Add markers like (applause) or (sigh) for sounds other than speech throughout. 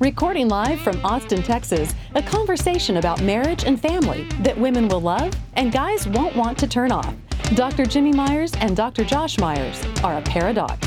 Recording live from Austin, Texas, a conversation about marriage and family that women will love and guys won't want to turn off. Dr. Jimmy Myers and Dr. Josh Myers are a paradox.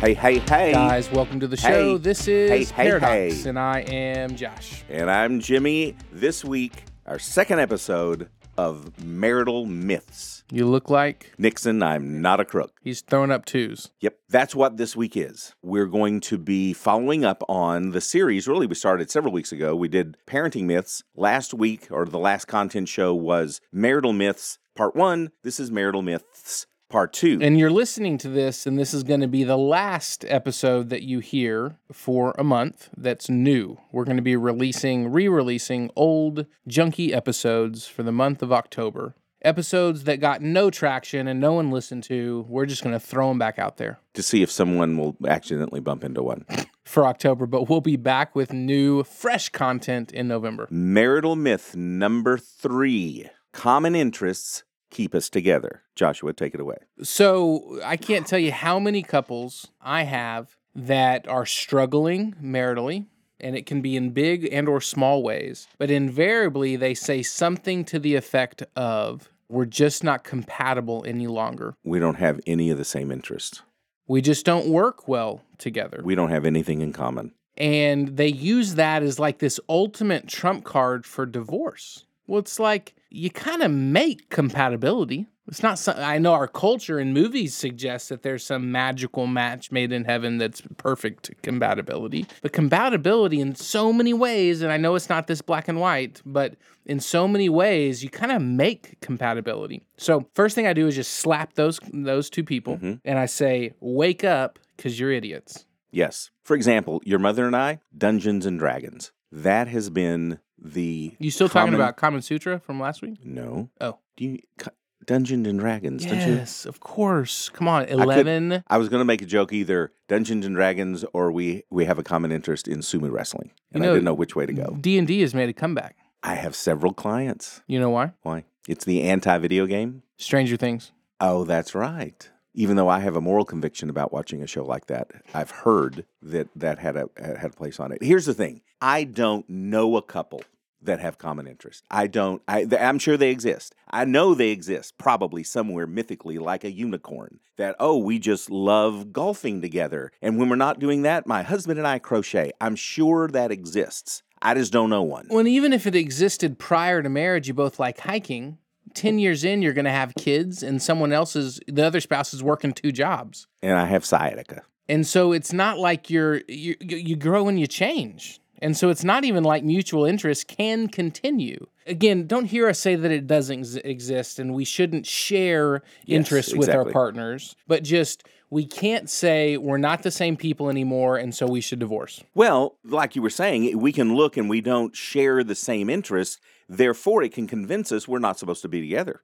Hey, hey, hey. Guys, welcome to the show. Hey. This is Hey, hey, Pairadocs, hey. and I am Josh. And I'm Jimmy. This week, our second episode of Marital Myths. You look like Nixon, I'm not a crook. he's throwing up twos. Yep, that's what this week is. We're going to be following up on the series. Really, we started several weeks ago. We did Parenting Myths. Last week, or the last content show, was Marital Myths Part 1. This is Marital Myths Part 2. And you're listening to this, and this is going to be the last episode that you hear for a month that's new. We're going to be releasing, re releasing old, junky episodes for the month of October. Episodes that got no traction and no one listened to, we're just going to throw them back out there to see if someone will accidentally bump into one. (laughs) for October. But we'll be back with new, fresh content in November. Marital myth number three common interests keep us together. Joshua, take it away. So I can't tell you how many couples I have that are struggling maritally and it can be in big and or small ways but invariably they say something to the effect of we're just not compatible any longer We don't have any of the same interests. we just don't work well together We don't have anything in common. and they use that as like this ultimate trump card for divorce. Well, it's like you kind of make compatibility. It's not some, I know our culture and movies suggest that there's some magical match made in heaven that's perfect compatibility. But compatibility in so many ways, and I know it's not this black and white, but in so many ways, you kind of make compatibility. So first thing I do is just slap those those two people, mm-hmm. and I say, "Wake up, because you're idiots." Yes. For example, your mother and I, Dungeons and Dragons. That has been the. You still talking about Common Sutra from last week? No. Oh. Do you. Dungeons and Dragons, don't? Yes, of course. Come on, eleven. I was going to make a joke either Dungeons and Dragons or we we have a common interest in sumo wrestling, and You I didn't know which way to go. D and D has made a comeback. I have several clients. You know why? Why? It's the anti-video game. Stranger Things. Oh, that's right. Even though I have a moral conviction about watching a show like that, I've heard that that had a had a place on it. Here's the thing: I don't know a couple that have common interests. I don't. I, I'm sure they exist. I know they exist, probably somewhere mythically, like a unicorn. That oh, we just love golfing together, and when we're not doing that, my husband and I crochet. I'm sure that exists. I just don't know one. Well, even if it existed prior to marriage, you both like hiking. Ten years in, you're going to have kids, and someone else's, the other spouse is working two jobs, And I have sciatica. and so it's not like you're you you grow and you change, and so it's not even like mutual interest can continue. Again, don't hear us say that it doesn't ex- exist, and we shouldn't share Yes, interests with our partners, but just we can't say we're not the same people anymore, and so we should divorce. Well, like you were saying, we can look and we don't share the same interests. Therefore, it can convince us we're not supposed to be together.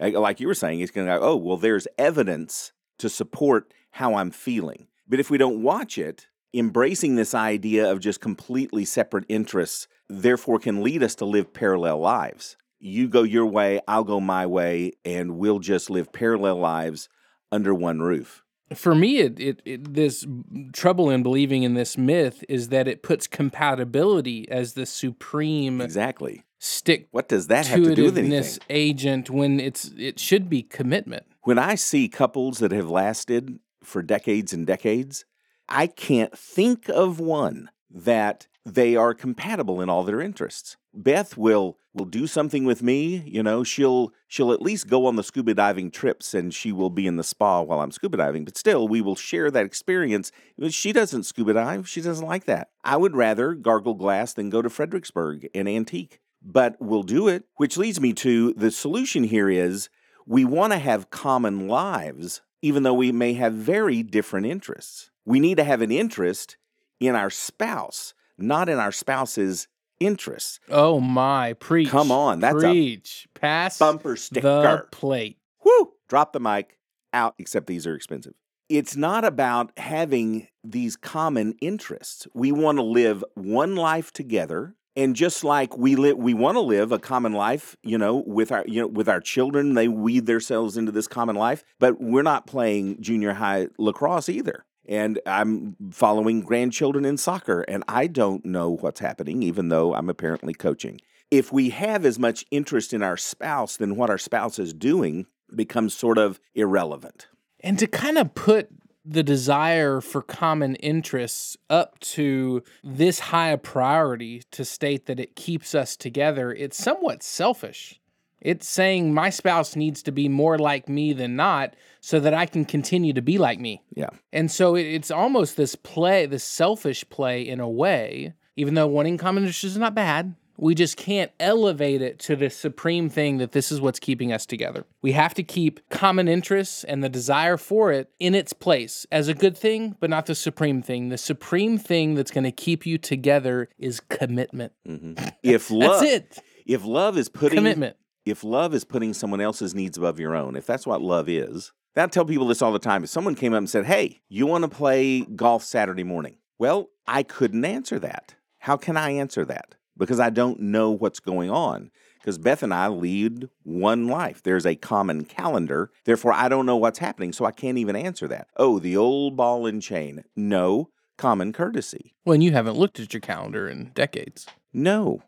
Uh, Like you were saying, it's going to go, oh, well, there's evidence to support how I'm feeling. But if we don't watch it, embracing this idea of just completely separate interests, therefore, can lead us to live parallel lives. You go your way, I'll go my way, and we'll just live parallel lives under one roof. For me, it, it, it this trouble in believing in this myth is that it puts compatibility as the supreme Exactly. stick What does that have to do with anything? intuitiveness agent when it's it should be commitment. When I see couples that have lasted for decades and decades, I can't think of one that they are compatible in all their interests. Beth will will do something with me, you know, she'll she'll at least go on the scuba diving trips and she will be in the spa while I'm scuba diving, but still we will share that experience. Uh, she doesn't scuba dive, she doesn't like that. I would rather gargle glass than go to Fredericksburg and antique. But we'll do it, which leads me to the solution here is we want to have common lives, even though we may have very different interests. We need to have an interest in our spouse, not in our spouse's interests. Oh my, preach. Come on, that's a preach. Pass Bumper sticker. the plate. Whoo! Drop the mic out, except these are expensive. It's not about having these common interests. We want to live one life together. And just like we live, we want to live a common life, you know, with our, you know, with our children. They weave themselves into this common life, but we're not playing junior high lacrosse either. And I'm following grandchildren in soccer, and I don't know what's happening, even though I'm apparently coaching. If we have as much interest in our spouse, then what our spouse is doing becomes sort of irrelevant. And to kind of put the desire for common interests up to this high a priority to state that it keeps us together, it's somewhat selfish. It's saying my spouse needs to be more like me than not so that I can continue to be like me. Yeah. And so it, it's almost this play, this selfish play in a way, even though wanting common interests is not bad. We just can't elevate it to the supreme thing that this is what's keeping us together. We have to keep common interests and the desire for it in its place as a good thing, but not the supreme thing. The supreme thing that's going to keep you together is commitment. Mm-hmm. If (laughs) love, That's it. if love is putting Commitment. If love is putting someone else's needs above your own, if that's what love is, I tell people this all the time. If someone came up and said, "Hey, you want to play golf Saturday morning?" Well, I couldn't answer that. How can I answer that? Because I don't know what's going on. Because Beth and I lead one life. There's a common calendar. Therefore, I don't know what's happening, so I can't even answer that. Oh, the old ball and chain. No, common courtesy. When you haven't looked at your calendar in decades. No.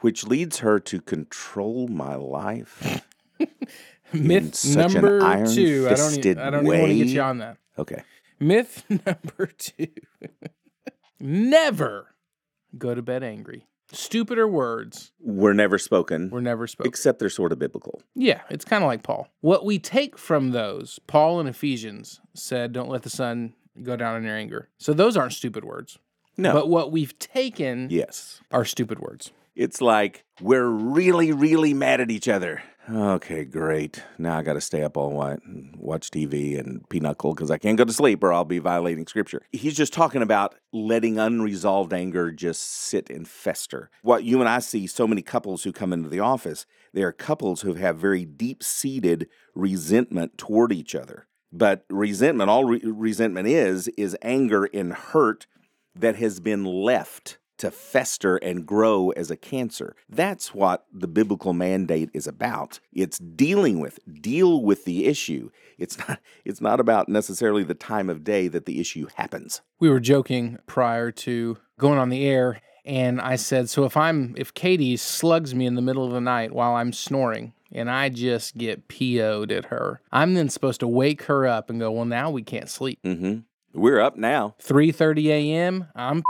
Which leads her to control my life. (laughs) Myth number two. I don't, e- I don't even want to get you on that. Okay. Myth (laughs) number two never go to bed angry. Stupider words Were never spoken, were never spoken. except they're sort of biblical. Yeah, it's kind of like Paul. What we take from those, Paul in Ephesians said, Don't let the sun go down in your anger. So those aren't stupid words. No. But what we've taken yes. are stupid words. It's like we're really, really mad at each other. Okay, great. Now I got to stay up all night and watch TV and pinochle because I can't go to sleep or I'll be violating scripture. He's just talking about letting unresolved anger just sit and fester. What you and I see so many couples who come into the office, they are couples who have very deep seated resentment toward each other. But resentment, all re- resentment is, is anger and hurt that has been left to fester and grow as a cancer. That's what the biblical mandate is about. It's dealing with, deal with the issue. It's not it's not about necessarily the time of day that the issue happens. We were joking prior to going on the air, and I said, So if I'm, if Katie slugs me in the middle of the night while I'm snoring, and I just get PO'd at her, I'm then supposed to wake her up and go, Well, now we can't sleep. Mhm. We're up now. 3:30 a.m. I'm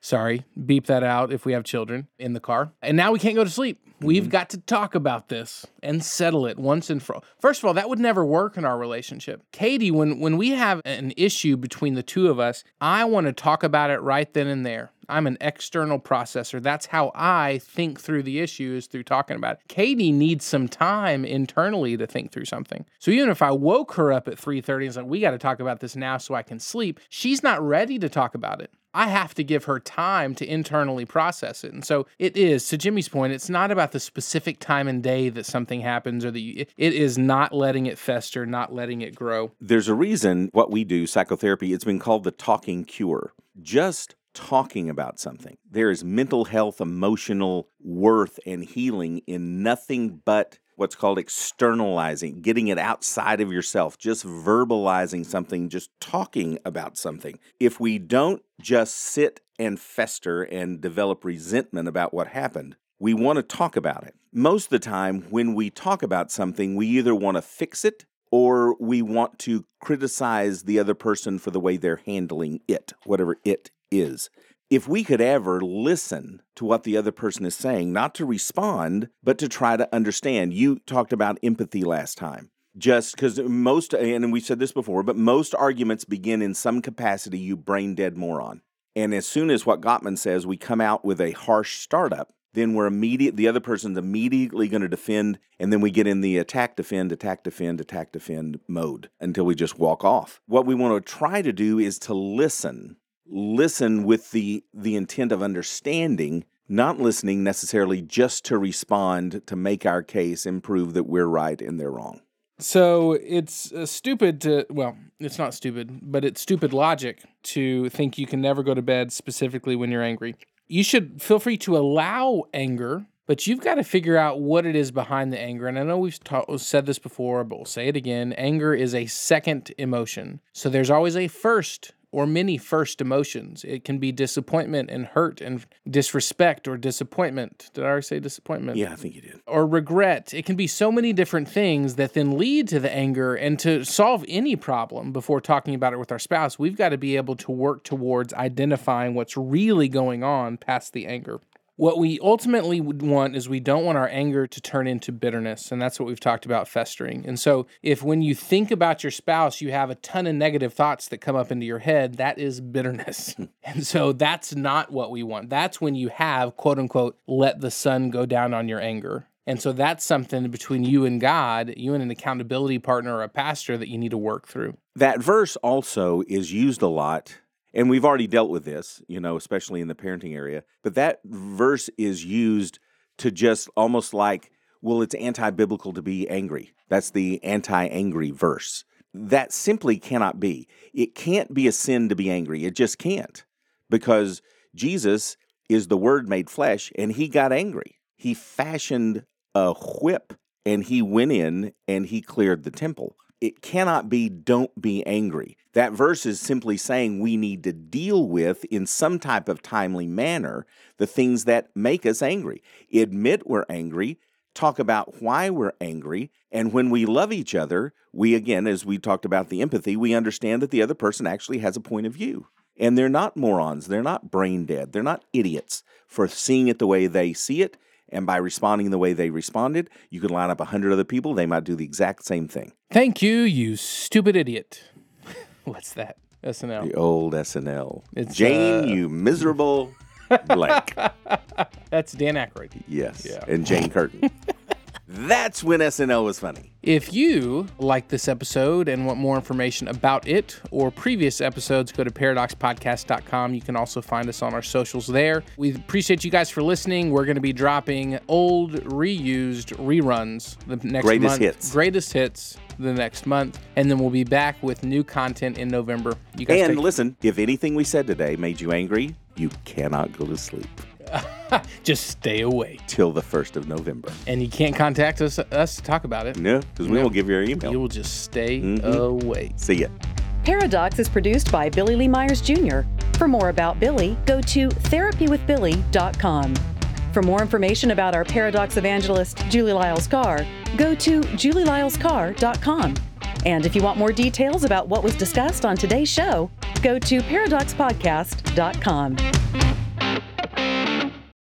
sorry, beep that out if we have children in the car. And now we can't go to sleep. We've mm-hmm. got to talk about this and settle it once and for all. First of all, that would never work in our relationship. Katie, when when we have an issue between the two of us, I want to talk about it right then and there. I'm an external processor. That's how I think through the issue is through talking about it. Katie needs some time internally to think through something. So even if I woke her up at 3:30 and said, "We got to talk about this now so I can sleep," she's not ready to talk about it. I have to give her time to internally process it. And so it is, to Jimmy's point, it's not about the specific time and day that something happens or that you, it is not letting it fester, not letting it grow. There's a reason what we do, psychotherapy, it's been called the talking cure. Just talking about something. There is mental health, emotional worth, and healing in nothing but what's called externalizing, getting it outside of yourself, just verbalizing something, just talking about something. If we don't just sit and fester and develop resentment about what happened, we want to talk about it. Most of the time, when we talk about something, we either want to fix it or we want to criticize the other person for the way they're handling it, whatever it is. If we could ever listen to what the other person is saying, not to respond, but to try to understand. You talked about empathy last time. Just because most, and we said this before, but most arguments begin in some capacity, you brain dead moron. And as soon as what Gottman says, we come out with a harsh startup, then we're immediate the other person's immediately going to defend and then we get in the attack defend attack defend attack defend mode until we just walk off what we want to try to do is to listen listen with the the intent of understanding, not listening necessarily just to respond to make our case and prove that we're right and they're wrong. So it's uh, stupid to, well, it's not stupid, but it's stupid logic to think you can never go to bed specifically when you're angry. You should feel free to allow anger, but you've got to figure out what it is behind the anger. And I know we've ta- said this before, but we'll say it again. Anger is a second emotion. So there's always a first or many first emotions. It can be disappointment and hurt and disrespect or disappointment. Did I already say disappointment? Yeah, I think you did. Or regret. It can be so many different things that then lead to the anger. And to solve any problem before talking about it with our spouse, we've got to be able to work towards identifying what's really going on past the anger. What we ultimately would want is we don't want our anger to turn into bitterness. And that's what we've talked about festering. And so, if when you think about your spouse, you have a ton of negative thoughts that come up into your head, that is bitterness. Hmm. (laughs) and so, that's not what we want. That's when you have, quote unquote, let the sun go down on your anger. And so, that's something between you and God, you and an accountability partner or a pastor that you need to work through. That verse also is used a lot and we've already dealt with this, you know, especially in the parenting area, but that verse is used to just almost like, well, it's anti biblical to be angry. That's the anti angry verse. That simply cannot be. It can't be a sin to be angry. It just can't because Jesus is the Word made flesh and he got angry. He fashioned a whip and he went in and he cleared the temple it cannot be don't be angry. That verse is simply saying we need to deal with, in some type of timely manner, the things that make us angry. Admit we're angry, talk about why we're angry, and when we love each other, we again, as we talked about the empathy, we understand that the other person actually has a point of view. And they're not morons, they're not brain dead, they're not idiots for seeing it the way they see it and by responding the way they responded, you could line up a hundred other people. They might do the exact same thing. Thank you, you stupid idiot. (laughs) What's that? SNL. The old SNL. It's, Jane, uh... you miserable blank. (laughs) That's Dan Aykroyd. Yes. Yeah. And Jane Curtin. (laughs) That's when SNL was funny. If you like this episode and want more information about it or previous episodes, go to pairadocspodcast.com. You can also find us on our socials there. We appreciate you guys for listening. We're going to be dropping old, reused reruns the next greatest month. hits. Greatest hits the next month, and then we'll be back with new content in November. You guys and listen, if anything we said today made you angry, you cannot go to sleep. (laughs) Just stay away till the first of November. And you can't contact us us to talk about it. No, because we no. will give you our email. You will just stay mm-hmm. away. See ya. Pairadocs is produced by Billy Lee Myers Jr. For more about Billy, go to therapywithbilly.com. For more information about our Pairadocs evangelist, Julie Lyles Carr, go to julielylescarr.com. And if you want more details about what was discussed on today's show, go to pairadocspodcast.com.